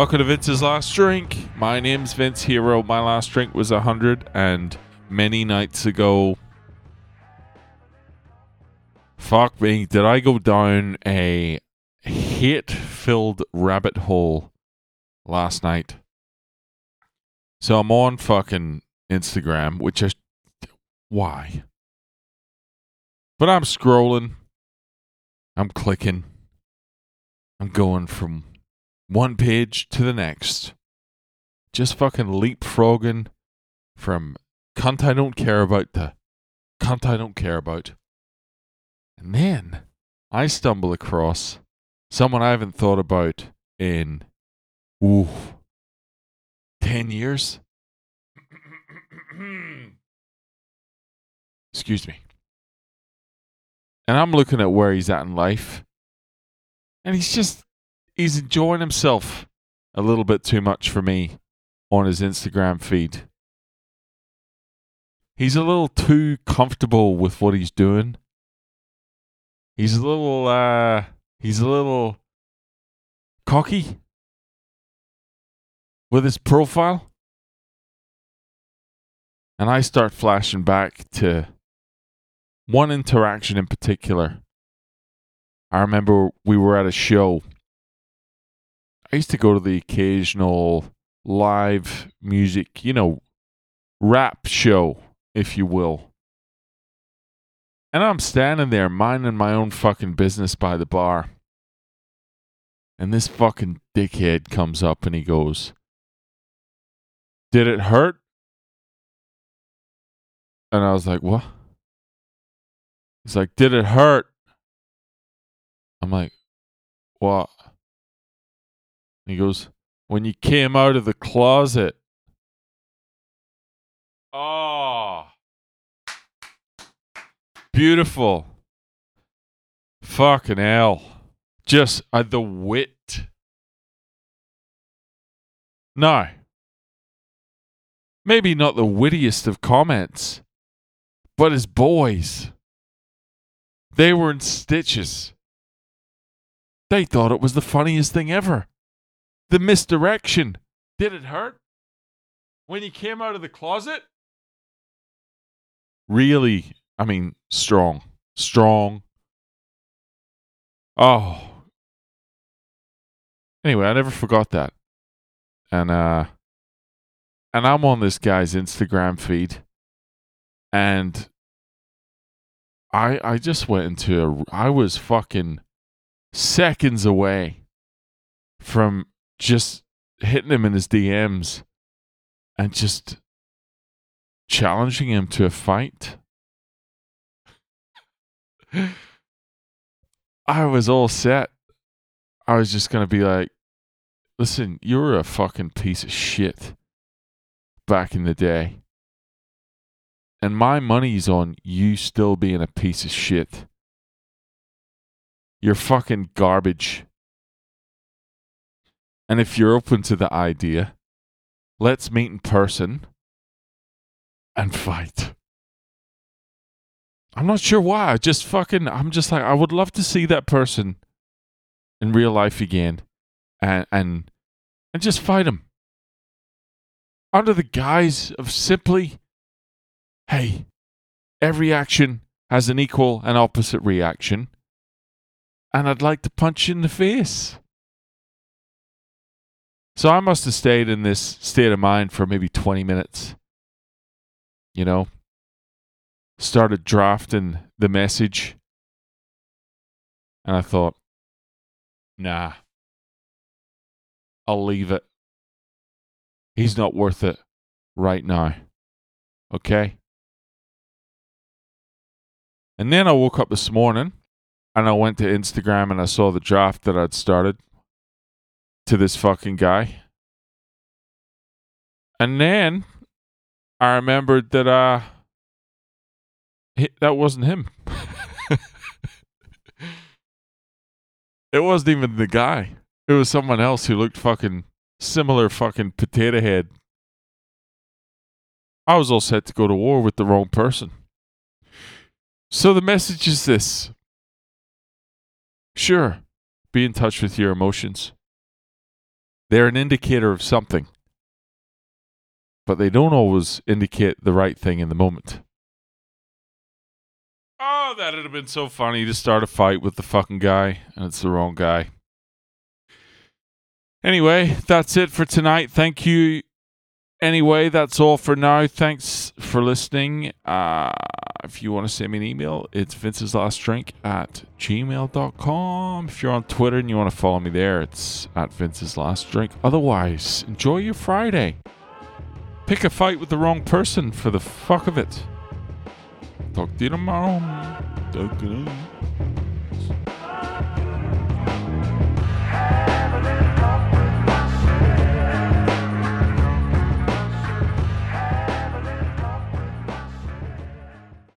Welcome to Vince's Last Drink. My name's Vince Hero. My last drink was a hundred and many nights ago. Fuck me, did I go down a hate filled rabbit hole last night? So I'm on fucking Instagram, which is why? But I'm scrolling, I'm clicking, I'm going from one page to the next. Just fucking leapfrogging from cunt I don't care about to cunt I don't care about. And then I stumble across someone I haven't thought about in, ooh, 10 years. Excuse me. And I'm looking at where he's at in life. And he's just he's enjoying himself a little bit too much for me on his Instagram feed. He's a little too comfortable with what he's doing. He's a little uh he's a little cocky with his profile. And I start flashing back to one interaction in particular. I remember we were at a show I used to go to the occasional live music, you know, rap show, if you will. And I'm standing there minding my own fucking business by the bar. And this fucking dickhead comes up and he goes, Did it hurt? And I was like, What? He's like, Did it hurt? I'm like, What? He goes, When you came out of the closet. Oh. Beautiful. Fucking hell. Just uh, the wit. No. Maybe not the wittiest of comments, but his boys. They were in stitches. They thought it was the funniest thing ever the misdirection. Did it hurt? When he came out of the closet? Really, I mean, strong. Strong. Oh. Anyway, I never forgot that. And uh and I'm on this guy's Instagram feed and I I just went into a I was fucking seconds away from just hitting him in his DMs and just challenging him to a fight. I was all set. I was just going to be like, listen, you were a fucking piece of shit back in the day. And my money's on you still being a piece of shit. You're fucking garbage. And if you're open to the idea, let's meet in person and fight. I'm not sure why. I just fucking, I'm just like, I would love to see that person in real life again and, and, and just fight him. Under the guise of simply, hey, every action has an equal and opposite reaction. And I'd like to punch you in the face. So I must have stayed in this state of mind for maybe 20 minutes. You know, started drafting the message. And I thought, nah, I'll leave it. He's not worth it right now. Okay? And then I woke up this morning and I went to Instagram and I saw the draft that I'd started to this fucking guy. And then I remembered that uh that wasn't him. it wasn't even the guy. It was someone else who looked fucking similar fucking potato head. I was all set to go to war with the wrong person. So the message is this. Sure, be in touch with your emotions they're an indicator of something, but they don't always indicate the right thing in the moment. Oh, that'd have been so funny to start a fight with the fucking guy, and it's the wrong guy. Anyway, that's it for tonight. Thank you. Anyway, that's all for now. Thanks for listening. Uh, if you want to send me an email, it's Vince's Last Drink at gmail.com. If you're on Twitter and you want to follow me there, it's at Vince's Last Drink. Otherwise, enjoy your Friday. Pick a fight with the wrong person for the fuck of it. Talk to you tomorrow.